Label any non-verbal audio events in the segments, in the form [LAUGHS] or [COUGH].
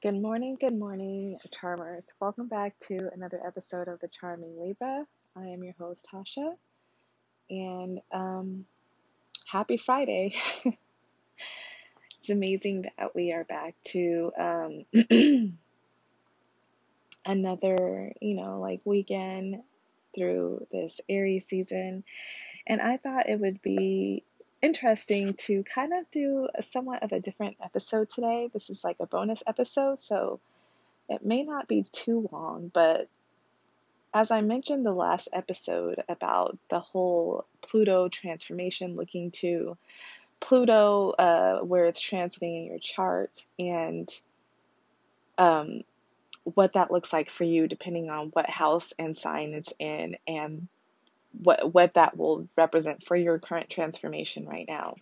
Good morning, good morning, Charmers. Welcome back to another episode of The Charming Libra. I am your host, Tasha, and um, happy Friday. [LAUGHS] it's amazing that we are back to um, [CLEARS THROAT] another, you know, like weekend through this Aries season. And I thought it would be interesting to kind of do a somewhat of a different episode today. This is like a bonus episode, so it may not be too long, but as I mentioned the last episode about the whole Pluto transformation, looking to Pluto, uh, where it's transiting in your chart, and um, what that looks like for you, depending on what house and sign it's in, and what what that will represent for your current transformation right now.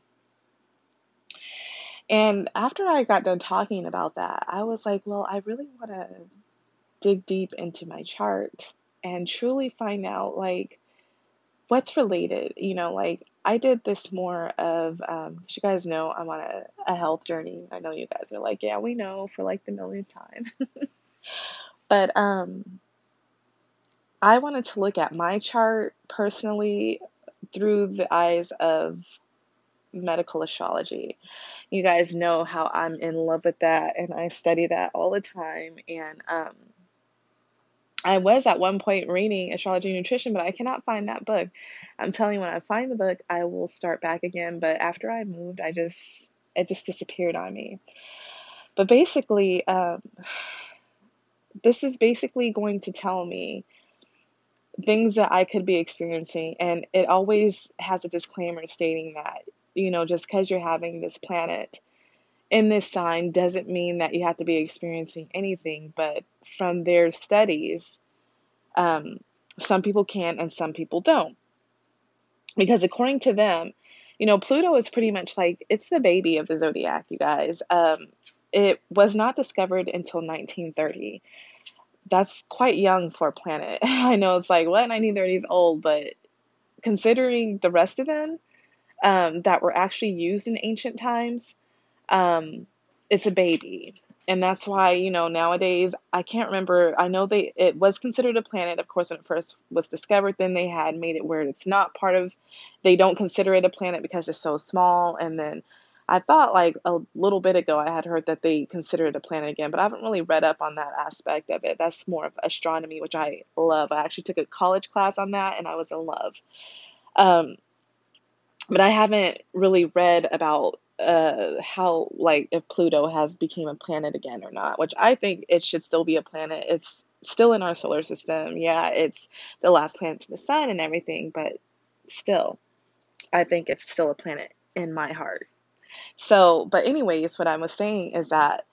And after I got done talking about that, I was like, well, I really want to dig deep into my chart and truly find out like what's related. You know, like I did this more of, um, you guys know I'm on a, a health journey. I know you guys are like, yeah, we know for like the millionth time. [LAUGHS] but um, I wanted to look at my chart personally through the eyes of medical astrology. You guys know how I'm in love with that, and I study that all the time. And um, I was at one point reading astrology and nutrition, but I cannot find that book. I'm telling you, when I find the book, I will start back again. But after I moved, I just it just disappeared on me. But basically, um, [SIGHS] this is basically going to tell me things that I could be experiencing, and it always has a disclaimer stating that you know just because you're having this planet in this sign doesn't mean that you have to be experiencing anything, but from their studies, um, some people can and some people don't. Because according to them, you know, Pluto is pretty much like it's the baby of the zodiac, you guys. Um, it was not discovered until 1930. That's quite young for a planet. [LAUGHS] I know it's like, what, 1930 is old, but considering the rest of them um, that were actually used in ancient times, um, it's a baby. And that's why, you know, nowadays I can't remember. I know they it was considered a planet, of course, when it first was discovered. Then they had made it where it's not part of. They don't consider it a planet because it's so small. And then I thought like a little bit ago I had heard that they considered a planet again, but I haven't really read up on that aspect of it. That's more of astronomy, which I love. I actually took a college class on that, and I was in love. Um, but I haven't really read about uh how like if Pluto has became a planet again or not, which I think it should still be a planet. It's still in our solar system. Yeah, it's the last planet to the sun and everything, but still I think it's still a planet in my heart. So, but anyways, what I was saying is that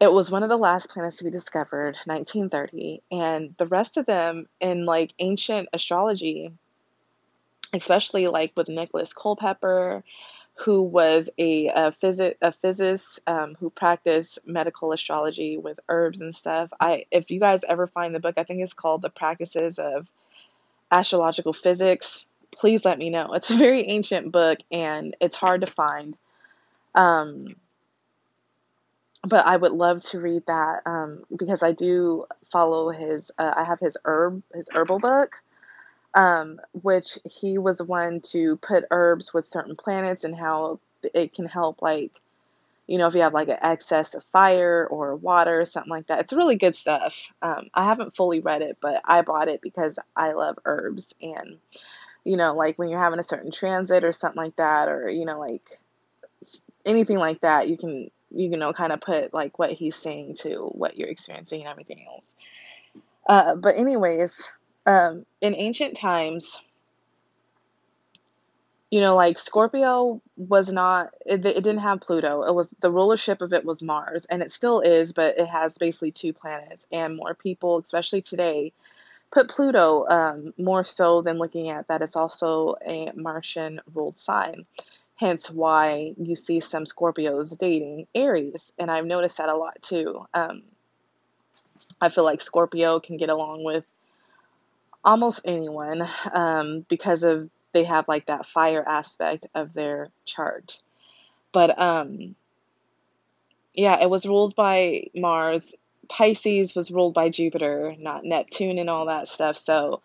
it was one of the last planets to be discovered, 1930, and the rest of them in like ancient astrology, especially like with Nicholas Culpeper who was a, a, physi- a physicist um, who practiced medical astrology with herbs and stuff. I, if you guys ever find the book, I think it's called The Practices of Astrological Physics. Please let me know. It's a very ancient book and it's hard to find. Um, but I would love to read that um, because I do follow his. Uh, I have his herb, his herbal book um, which he was one to put herbs with certain planets and how it can help, like, you know, if you have like an excess of fire or water or something like that. It's really good stuff. Um, I haven't fully read it, but I bought it because I love herbs and, you know, like when you're having a certain transit or something like that, or, you know, like anything like that, you can, you know, kind of put like what he's saying to what you're experiencing and everything else. Uh, but anyways, um, in ancient times, you know, like Scorpio was not, it, it didn't have Pluto. It was the rulership of it was Mars, and it still is, but it has basically two planets. And more people, especially today, put Pluto um, more so than looking at that it's also a Martian ruled sign. Hence why you see some Scorpios dating Aries. And I've noticed that a lot too. Um, I feel like Scorpio can get along with almost anyone um, because of they have like that fire aspect of their chart. But um, yeah, it was ruled by Mars. Pisces was ruled by Jupiter, not Neptune and all that stuff. So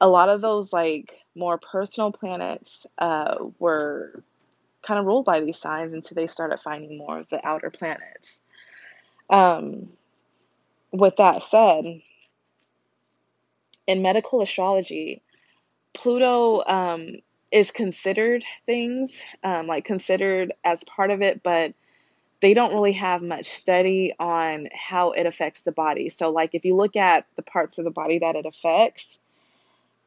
a lot of those like more personal planets uh, were kind of ruled by these signs until they started finding more of the outer planets. Um, with that said, in medical astrology, Pluto um, is considered things, um, like considered as part of it, but they don't really have much study on how it affects the body. So, like, if you look at the parts of the body that it affects,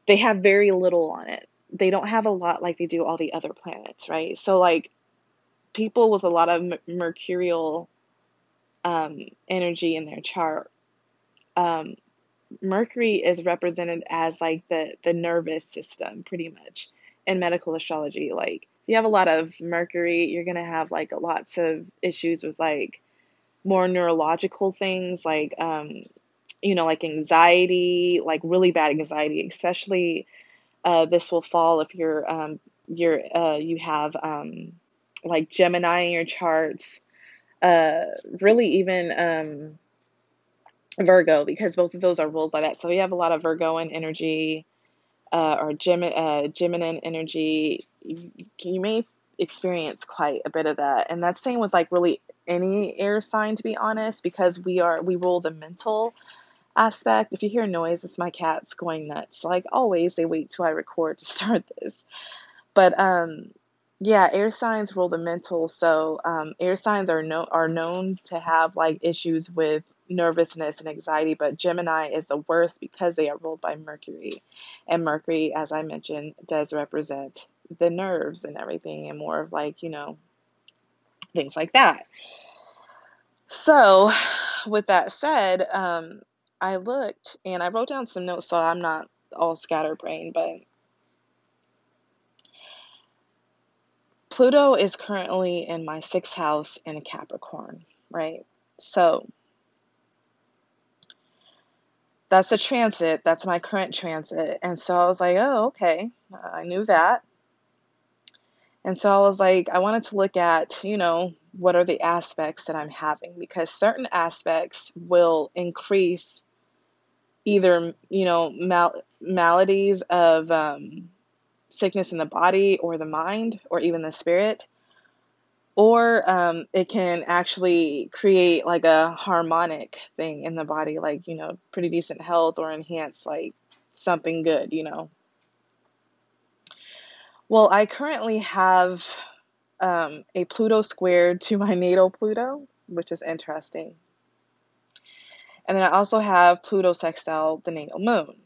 they have very little on it. They don't have a lot like they do all the other planets, right? So, like, people with a lot of mercurial um, energy in their chart, um, Mercury is represented as like the the nervous system, pretty much in medical astrology. Like, if you have a lot of Mercury, you're gonna have like lots of issues with like more neurological things, like um, you know, like anxiety, like really bad anxiety, especially uh, this will fall if you're um, you're uh, you have um, like Gemini in your charts, uh, really even um, Virgo because both of those are ruled by that. So you have a lot of Virgoan energy uh, or Gem- uh, Gemini energy. You, you may experience quite a bit of that, and that's same with like really any air sign to be honest, because we are we rule the mental aspect. If you hear noise, it's my cats going nuts. Like always, they wait till I record to [LAUGHS] start this. But um, yeah, air signs rule the mental. So um, air signs are no are known to have like issues with nervousness and anxiety, but Gemini is the worst because they are ruled by Mercury, and Mercury, as I mentioned, does represent the nerves and everything, and more of like you know things like that. So, [SIGHS] with that said, um, I looked and I wrote down some notes so I'm not all scatterbrained, but Pluto is currently in my sixth house in Capricorn, right? So that's a transit. That's my current transit. And so I was like, oh, okay. I knew that. And so I was like, I wanted to look at, you know, what are the aspects that I'm having because certain aspects will increase either you know mal- maladies of um, sickness in the body or the mind or even the spirit. Or um, it can actually create like a harmonic thing in the body like you know pretty decent health or enhance like something good you know. Well i currently have um, a pluto squared to my natal pluto which is interesting and then I also have Pluto sextile the natal moon.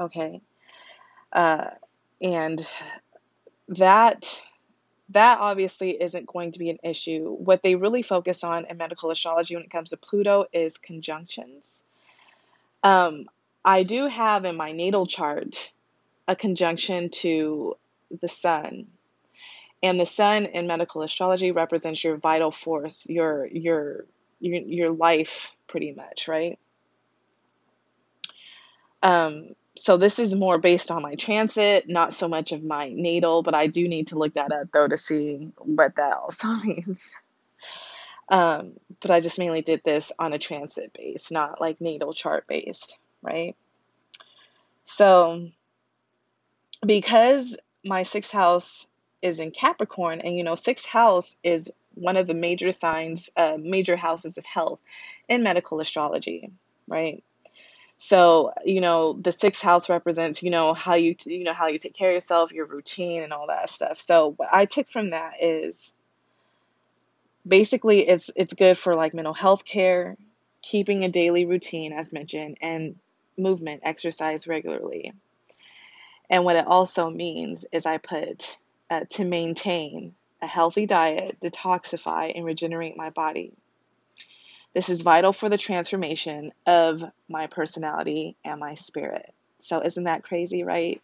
Okay. Uh, and that that obviously isn't going to be an issue. What they really focus on in medical astrology when it comes to Pluto is conjunctions. Um, I do have in my natal chart a conjunction to the sun. And the sun in medical astrology represents your vital force, your your your your life pretty much, right? Um, so this is more based on my transit, not so much of my natal, but I do need to look that up though to see what that also [LAUGHS] means. Um, but I just mainly did this on a transit base, not like natal chart based, right? So because my sixth house is in Capricorn, and you know, sixth house is one of the major signs, uh, major houses of health in medical astrology, right? So, you know, the sixth house represents, you know, how you, you know, how you take care of yourself, your routine and all that stuff. So, what I took from that is basically it's it's good for like mental health care, keeping a daily routine as mentioned and movement, exercise regularly. And what it also means is I put uh, to maintain a healthy diet, detoxify, and regenerate my body. This is vital for the transformation of my personality and my spirit. So, isn't that crazy, right?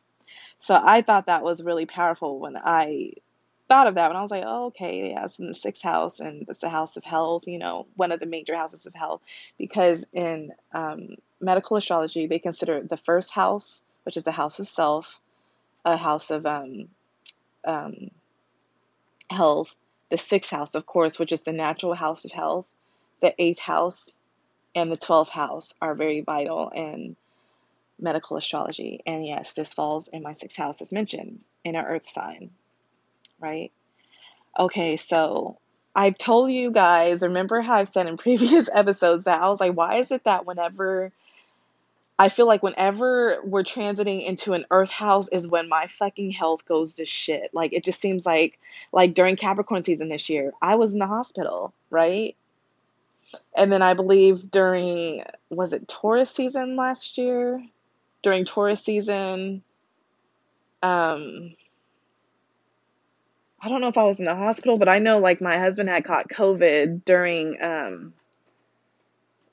So, I thought that was really powerful when I thought of that. When I was like, oh, okay, yeah, it's in the sixth house, and it's the house of health, you know, one of the major houses of health. Because in um, medical astrology, they consider the first house, which is the house of self, a house of um, um, health, the sixth house, of course, which is the natural house of health, the eighth house, and the 12th house are very vital in medical astrology. And yes, this falls in my sixth house, as mentioned, in an earth sign, right? Okay, so I've told you guys, remember how I've said in [LAUGHS] previous episodes that I was like, why is it that whenever I feel like whenever we're transiting into an earth house is when my fucking health goes to shit. Like it just seems like like during Capricorn season this year, I was in the hospital, right? And then I believe during was it Taurus season last year? During Taurus season, um I don't know if I was in the hospital, but I know like my husband had caught COVID during um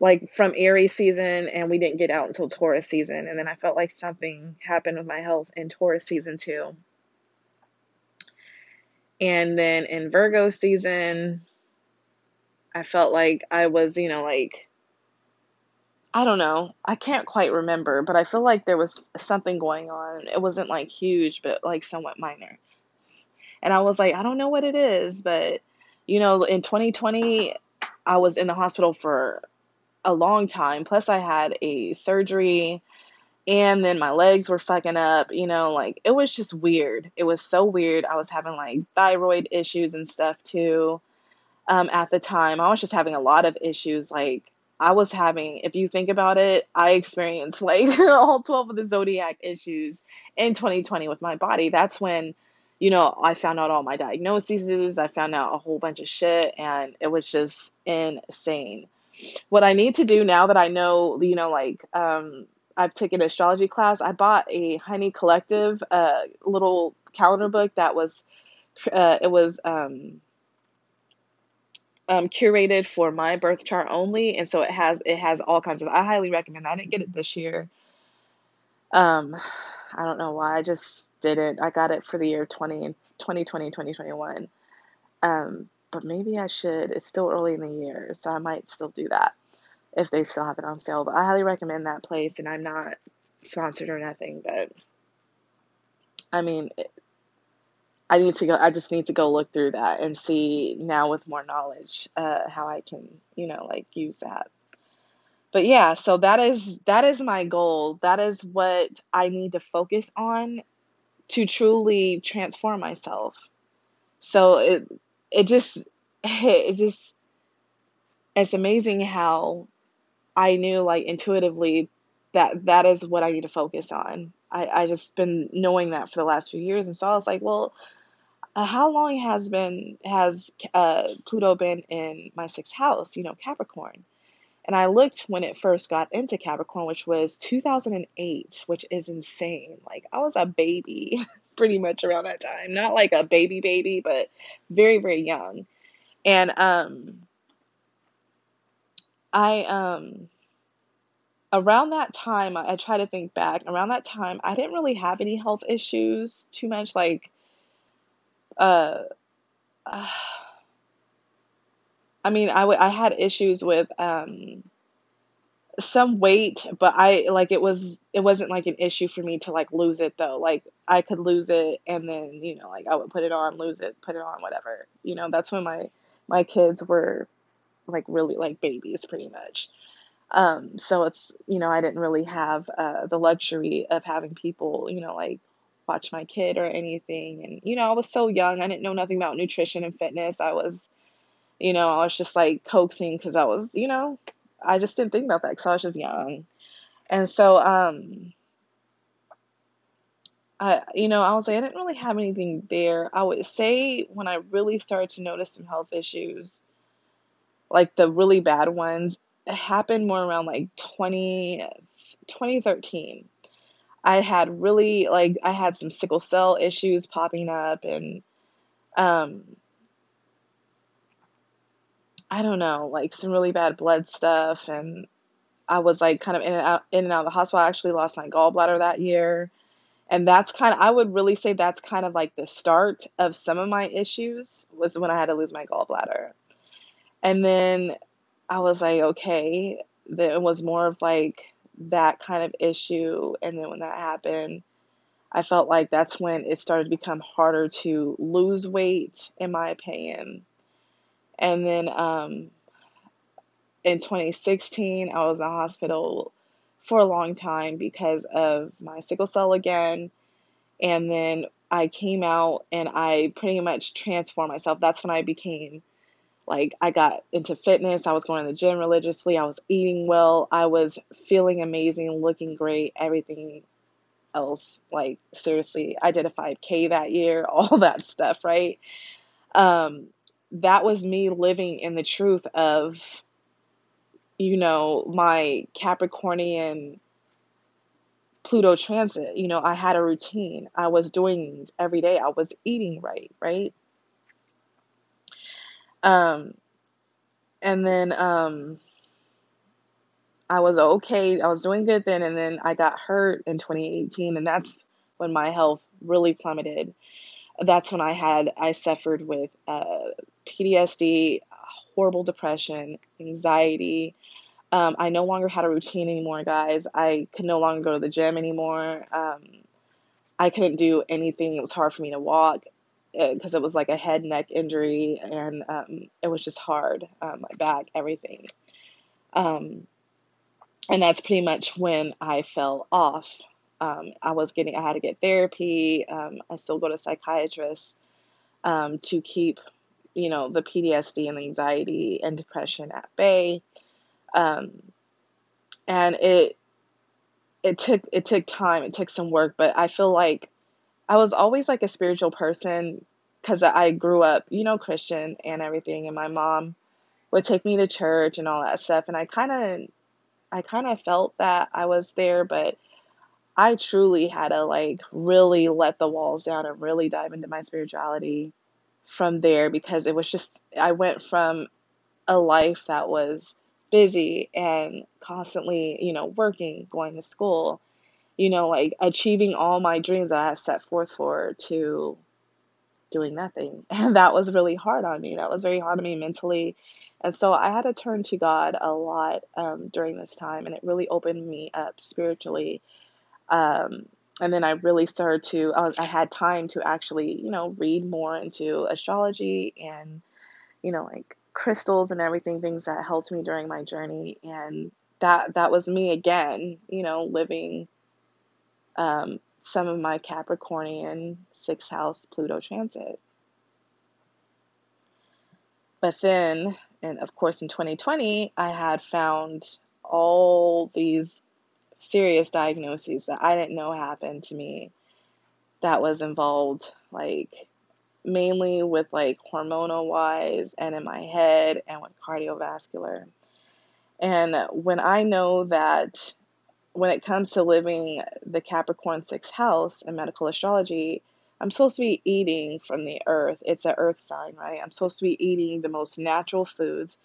like from Aries season and we didn't get out until Taurus season. And then I felt like something happened with my health in Taurus season too. And then in Virgo season, I felt like I was, you know, like, I don't know. I can't quite remember, but I feel like there was something going on. It wasn't like huge, but like somewhat minor. And I was like, I don't know what it is, but you know, in 2020, I was in the hospital for a long time. Plus, I had a surgery and then my legs were fucking up, you know, like it was just weird. It was so weird. I was having like thyroid issues and stuff too. Um, at the time, I was just having a lot of issues. Like, I was having, if you think about it, I experienced [LAUGHS] like all 12 of the zodiac issues in 2020 with my body. That's when, you know, I found out all my diagnoses, I found out a whole bunch of shit, and it was just insane what I need to do now that I know, you know, like um, I've taken astrology class, I bought a Honey Collective uh, little calendar book that was, uh, it was um, um, curated for my birth chart only, and so it has it has all kinds of. I highly recommend. I didn't get it this year. Um, I don't know why. I just did it. I got it for the year 20, 2020, 2021. Um, but maybe I should. It's still early in the year, so I might still do that if they still have it on sale. But I highly recommend that place, and I'm not sponsored or nothing, but I mean, I need to go. I just need to go look through that and see now with more knowledge uh, how I can, you know, like use that. But yeah, so that is that is my goal. That is what I need to focus on to truly transform myself. So it it just [LAUGHS] it just it's amazing how I knew like intuitively that that is what I need to focus on. I I just been knowing that for the last few years, and so I was like, well, uh, how long has been has uh, Pluto been in my sixth house? You know, Capricorn. And I looked when it first got into Capricorn, which was 2008, which is insane. Like I was a baby [LAUGHS] pretty much around that time. Not like a baby baby, but very very young. And um I um around that time I, I try to think back. Around that time I didn't really have any health issues too much like uh, uh [SIGHS] I mean I, w- I had issues with um some weight, but I like it was it wasn't like an issue for me to like lose it though. Like I could lose it and then, you know, like I would put it on, lose it, put it on, whatever. You know, that's when my my kids were like really like babies pretty much. Um, so it's, you know, I didn't really have uh, the luxury of having people, you know, like watch my kid or anything. And, you know, I was so young. I didn't know nothing about nutrition and fitness. I was, you know, I was just like coaxing because I was, you know, I just didn't think about that because I was just young. And so, um, I, you know, I was like, I didn't really have anything there. I would say when I really started to notice some health issues, like the really bad ones, happened more around like 20, 2013. I had really, like, I had some sickle cell issues popping up and, um, I don't know, like some really bad blood stuff, and I was like kind of in and out in and out of the hospital. I actually lost my gallbladder that year. And that's kind of I would really say that's kind of like the start of some of my issues was when I had to lose my gallbladder. And then I was like, okay, then it was more of like that kind of issue. And then when that happened, I felt like that's when it started to become harder to lose weight, in my opinion. And then um, in 2016, I was in the hospital for a long time because of my sickle cell again. And then I came out and I pretty much transformed myself. That's when I became like, I got into fitness. I was going to the gym religiously. I was eating well. I was feeling amazing, looking great, everything else. Like, seriously, I did a 5K that year, [LAUGHS] all that stuff, right? Um, that was me living in the truth of you know, my Capricornian Pluto transit, you know, I had a routine. I was doing every day. I was eating right, right? Um, and then um, I was okay. I was doing good then, and then I got hurt in 2018, and that's when my health really plummeted. That's when I had I suffered with uh, PTSD, horrible depression, anxiety, um, I no longer had a routine anymore, guys. I could no longer go to the gym anymore. Um, I couldn't do anything. It was hard for me to walk because uh, it was like a head neck injury and um, it was just hard. Um, my back, everything. Um, and that's pretty much when I fell off. Um, I was getting, I had to get therapy. Um, I still go to psychiatrists um, to keep, you know, the PTSD and anxiety and depression at bay. Um, and it it took it took time, it took some work, but I feel like I was always like a spiritual person because I grew up, you know, Christian and everything, and my mom would take me to church and all that stuff, and I kind of I kind of felt that I was there, but I truly had to like really let the walls down and really dive into my spirituality from there because it was just I went from a life that was busy and constantly, you know, working, going to school, you know, like achieving all my dreams that I had set forth for to doing nothing. [LAUGHS] And that was really hard on me. That was very hard on me mentally. And so I had to turn to God a lot um, during this time, and it really opened me up spiritually. Um, and then I really started to, I, was, I had time to actually, you know, read more into astrology and, you know, like crystals and everything, things that helped me during my journey. And that that was me again, you know, living um, some of my Capricornian sixth house Pluto transit. But then, and of course, in 2020, I had found all these serious diagnoses that I didn't know happened to me that was involved, like mainly with like hormonal wise and in my head and with cardiovascular. And when I know that when it comes to living the Capricorn sixth house in medical astrology, I'm supposed to be eating from the earth. It's an earth sign, right? I'm supposed to be eating the most natural foods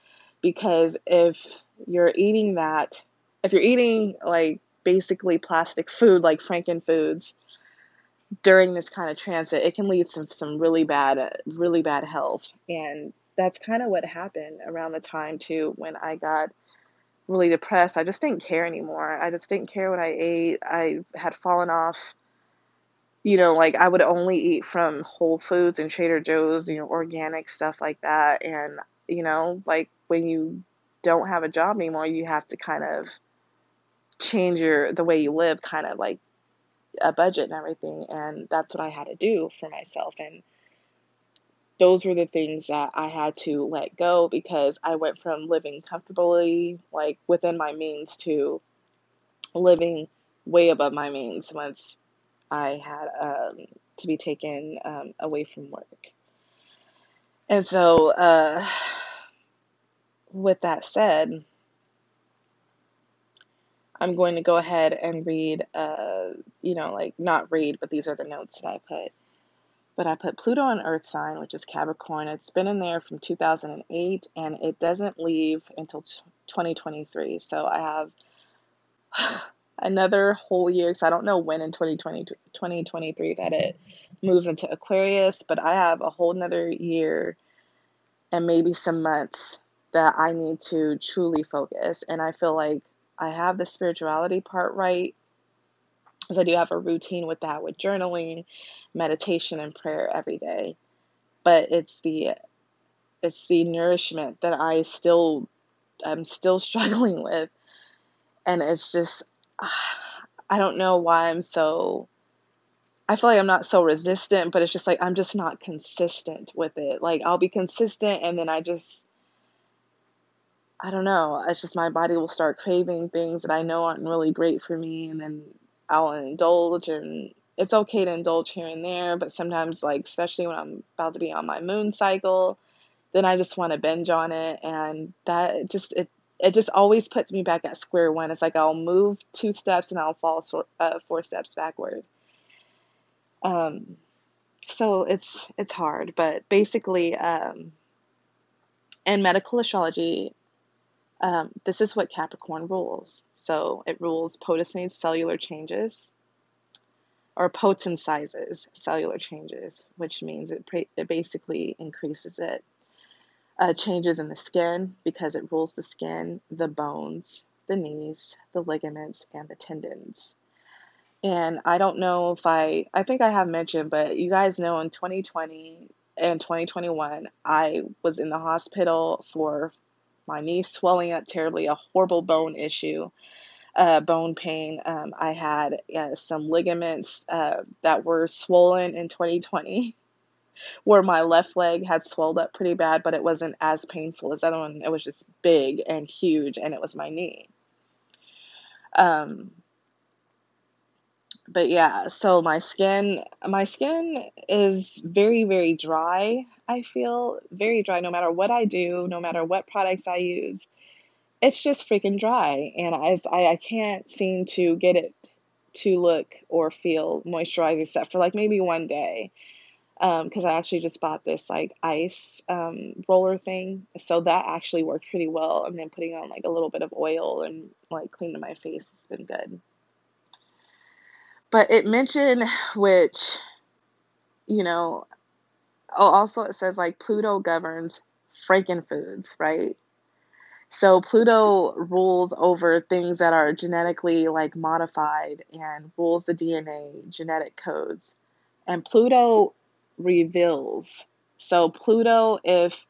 because if you're eating that, if you're eating like basically plastic food like Franken foods, during this kind of transit, it can lead to some really bad, really bad health. And that's kind of what happened around the time too when I got really depressed. I just didn't care anymore. I just didn't care what I ate. I had fallen off. You know, like I would only eat from Whole Foods and Trader Joe's, you know, organic stuff like that. And, you know, like when you don't have a job anymore, you have to kind of change your the way you live kind of like a budget and everything and that's what I had to do for myself and those were the things that I had to let go because I went from living comfortably like within my means to living way above my means once I had um, to be taken um, away from work. And so, uh, [SIGHS] with that said, I'm going to go ahead and read, uh, you know, like not read, but these are the notes that I put. But I put Pluto on Earth sign, which is Capricorn. It's been in there from 2008 and it doesn't leave until 2023. So I have [SIGHS] another whole year because I don't know when in 2020, 2023 that it moves into Aquarius, but I have a whole another year and maybe some months that I need to truly focus. And I feel like I have the spirituality part right. Because I do have a routine with that, with journaling, meditation, and prayer every day. But it's the it's the nourishment that I still I'm still [LAUGHS] struggling with, and it's just [SIGHS] I don't know why I'm so I feel like I'm not so resistant, but it's just like I'm just not consistent with it. Like I'll be consistent and then I just I don't know. It's just my body will start craving things that I know aren't really great for me and then I'll indulge and it's okay to indulge here and there, but sometimes like especially when I'm about to be on my moon cycle, then I just want to binge on it and that just it it just always puts me back at square one. It's like I'll move two steps and I'll fall so, uh, four steps backward. Um, so it's it's hard, but basically, um, in medical astrology, um, this is what Capricorn rules. So it rules potency cellular changes, or potentizes cellular changes, which means it, it basically increases it. Uh, changes in the skin because it rules the skin, the bones, the knees, the ligaments, and the tendons. And I don't know if I, I think I have mentioned, but you guys know in 2020 and 2021, I was in the hospital for my knee swelling up terribly, a horrible bone issue, uh, bone pain. Um, I had uh, some ligaments uh, that were swollen in 2020, [LAUGHS] where my left leg had swelled up pretty bad, but it wasn't as painful as that one. It was just big and huge, and it was my knee. Um, but yeah, so my skin my skin is very very dry. I feel very dry no matter what I do, no matter what products I use. It's just freaking dry and I I, I can't seem to get it to look or feel moisturized except for like maybe one day. Um, because I actually just bought this like ice um, roller thing, so that actually worked pretty well. And then putting on like a little bit of oil and like cleaning my face has been good. But it mentioned which, you know, oh, also it says like Pluto governs frankenfoods, right? So Pluto rules over things that are genetically like modified and rules the DNA, genetic codes. And Pluto reveals. So Pluto if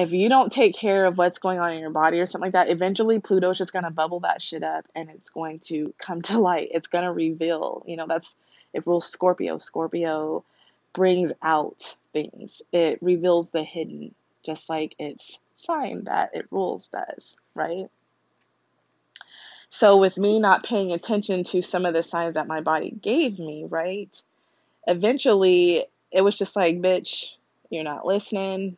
if you don't take care of what's going on in your body or something like that, eventually Pluto's just going to bubble that shit up and it's going to come to light. It's going to reveal. You know, that's it rules Scorpio. Scorpio brings out things, it reveals the hidden, just like its sign that it rules does, right? So, with me not paying attention to some of the signs that my body gave me, right? Eventually, it was just like, bitch, you're not listening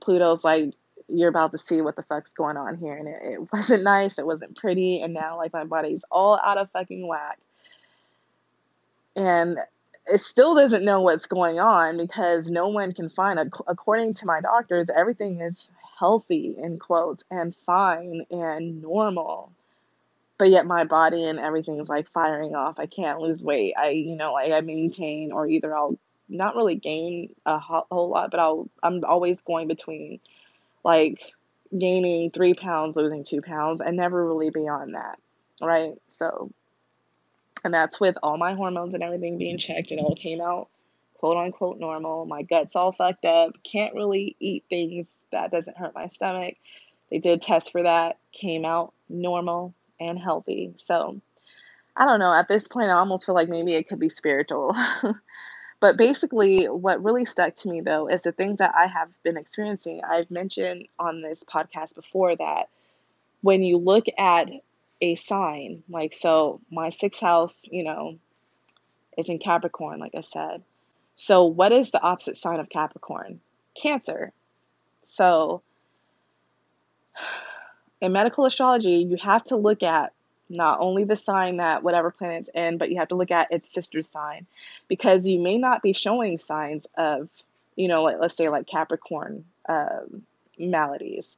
Pluto's like, you're about to see what the fuck's going on here. And it, it [LAUGHS] wasn't nice, it wasn't pretty, and now like my body's all out of fucking whack. And it still doesn't know what's going on because no one can find according to my doctors everything is healthy in quotes and fine and normal but yet my body and everything is like firing off i can't lose weight i you know like i maintain or either i'll not really gain a whole lot, but I'll I'm always going between like gaining three pounds, losing two pounds, and never really beyond that, right? So, and that's with all my hormones and everything being checked. It all came out quote unquote normal. My gut's all fucked up. Can't really eat things that doesn't hurt my stomach. They did test for that, came out normal and healthy. So, I don't know. At this point, I almost feel like maybe it could be spiritual. [LAUGHS] But basically, what really stuck to me though is the things that I have been experiencing. I've mentioned on this podcast before that when you look at a sign, like so, my sixth house, you know, is in Capricorn, like I said. So, what is the opposite sign of Capricorn? Cancer. So, [SIGHS] in medical astrology, you have to look at not only the sign that whatever planet's in, but you have to look at its sister sign because you may not be showing signs of, you know, like, let's say like Capricorn um, maladies,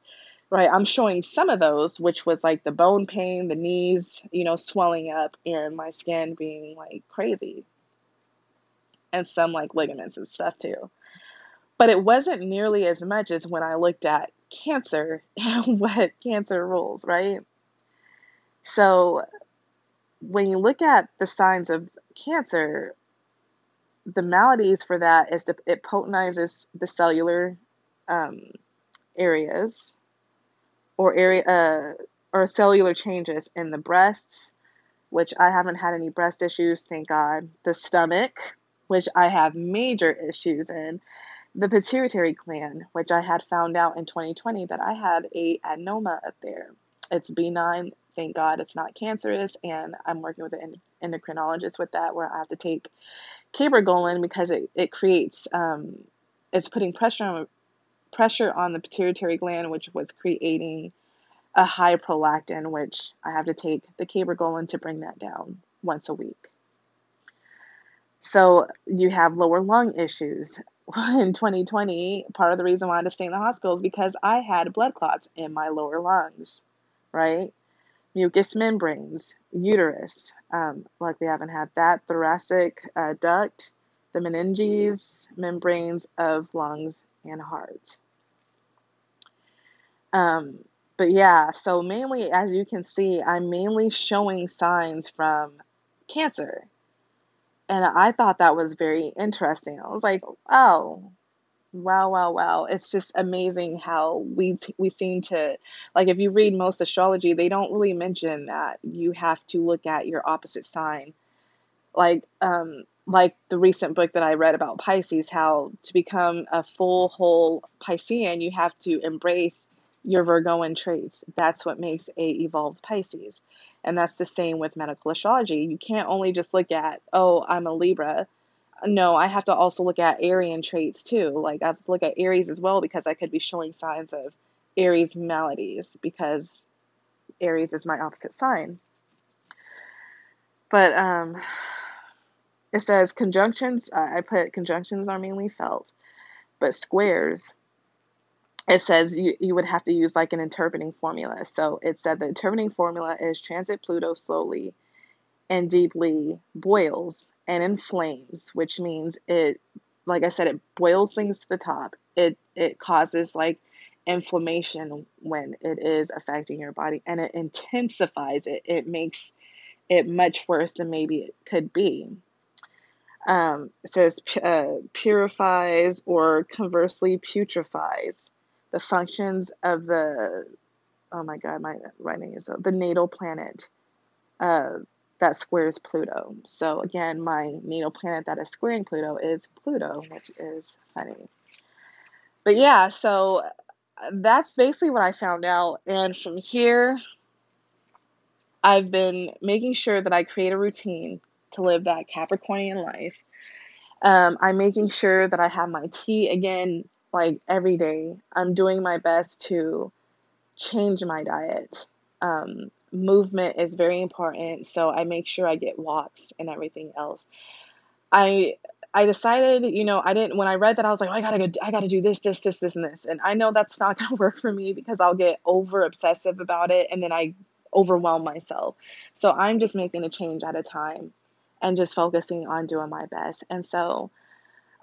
right? I'm showing some of those, which was like the bone pain, the knees, you know, swelling up, and my skin being like crazy, and some like ligaments and stuff too. But it wasn't nearly as much as when I looked at cancer [LAUGHS] and what cancer rules, right? So when you look at the signs of cancer, the maladies for that is that it potentizes the cellular um, areas or area uh, or cellular changes in the breasts, which I haven't had any breast issues, thank God. The stomach, which I have major issues in. The pituitary gland, which I had found out in 2020 that I had a adenoma up there. It's benign, thank God it's not cancerous, and I'm working with an endocrinologist with that where I have to take cabergoline because it, it creates um, it's putting pressure on pressure on the pituitary gland, which was creating a high prolactin, which I have to take the cabergoline to bring that down once a week. So you have lower lung issues. [LAUGHS] In 2020, part of the reason why I had to stay in the hospital is because I had blood clots in my lower lungs, right? Mucous membranes, uterus. Um, luckily, I haven't had that. Thoracic uh, duct, the meninges, membranes of lungs and heart. Um, but yeah, so mainly, as you can see, I'm mainly showing signs from cancer. And I thought that was very interesting. I was like, oh, wow, wow, wow. It's just amazing how we t- we seem to like if you read most astrology, they don't really mention that you have to look at your opposite sign. Like um like the recent book that I read about Pisces, how to become a full whole Piscean, you have to embrace your Virgoan traits. That's what makes a evolved Pisces. And that's the same with medical astrology. You can't only just look at, oh, I'm a Libra. No, I have to also look at Arian traits too. Like I have to look at Aries as well because I could be showing signs of Aries maladies because Aries is my opposite sign. But um it says conjunctions, uh, I put conjunctions are mainly felt, but squares it says you, you would have to use like an interpreting formula. So it said the interpreting formula is transit Pluto slowly and deeply boils and inflames, which means it, like I said, it boils things to the top. It it causes like inflammation when it is affecting your body, and it intensifies it. It makes it much worse than maybe it could be. Um, it says uh, purifies or conversely putrefies the functions of the oh my god, my writing is the natal planet uh, that squares Pluto. So again, my natal planet that is squaring Pluto is Pluto, which is funny. But yeah, so that's basically what I found out, and from here, I've been making sure that I create a routine to live that Capricornian life. Um, I'm making sure that I have my tea again like every day. I'm doing my best to change my diet. Um, movement is very important, so I make sure I get walks and everything else. I I decided, you know, I didn't when I read that I was like, oh, I gotta go, I gotta do this, this, this, this, and this, and I know that's not gonna [LAUGHS] work for me because I'll get over obsessive about it, and then I overwhelm myself. So I'm just making a change at a time, and just focusing on doing my best. And so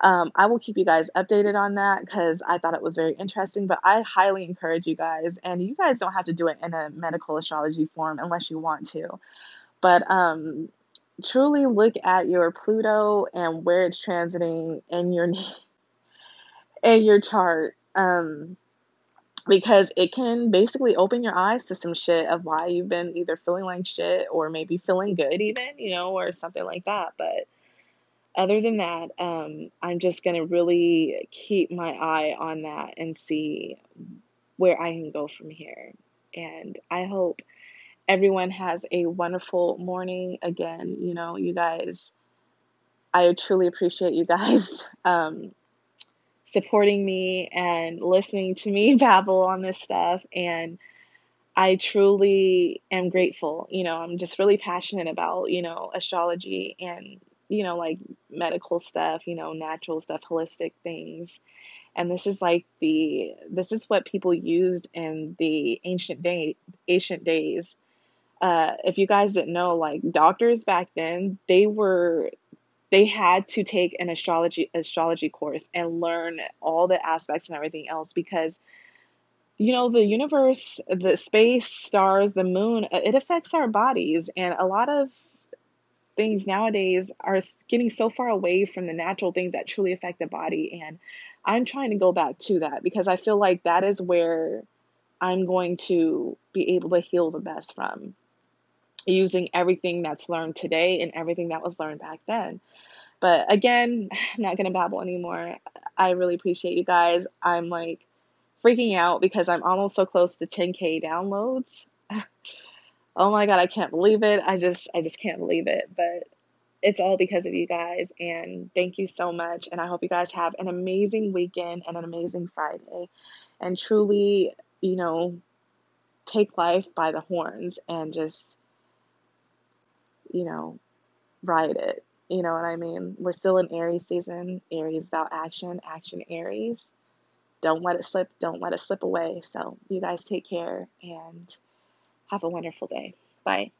um, I will keep you guys updated on that because I thought it was very interesting. But I highly encourage you guys, and you guys don't have to do it in a medical astrology form unless you want to. But um, truly look at your Pluto and where it's transiting in your [LAUGHS] in your chart. Um, because it can basically open your eyes to some shit of why you've been either feeling like shit or maybe feeling good even, you know, or something like that. But other than that, um, I'm just going to really keep my eye on that and see where I can go from here. And I hope everyone has a wonderful morning. Again, you know, you guys, I truly appreciate you guys [LAUGHS] um, supporting me and listening to me [LAUGHS] babble on this stuff. And I truly am grateful. You know, I'm just really passionate about, you know, astrology and you know, like medical stuff, you know, natural stuff, holistic things. And this is like the this is what people used in the ancient day ancient days. Uh, if you guys didn't know, like doctors back then, they were they had to take an astrology astrology course and learn all the aspects and everything else because you know, the universe, the space, stars, the moon, it affects our bodies. And a lot of things nowadays are getting so far away from the natural things that truly affect the body. And I'm trying to go back to that because I feel like that is where I'm going to be able to heal the best from using everything that's learned today and everything that was learned back then. But again, I'm [SIGHS] not going to babble anymore. I really appreciate you guys. I'm like freaking out because I'm almost so close to 10k downloads. [LAUGHS] oh my god, I can't believe it. I just I just can't believe it. But it's all because of you guys and thank you so much and I hope you guys have an amazing weekend and an amazing Friday and truly, you know, take life by the horns and just you know, ride it. You know what I mean? We're still in Aries season. Aries about action, action Aries. Don't let it slip. Don't let it slip away. So, you guys take care and have a wonderful day. Bye.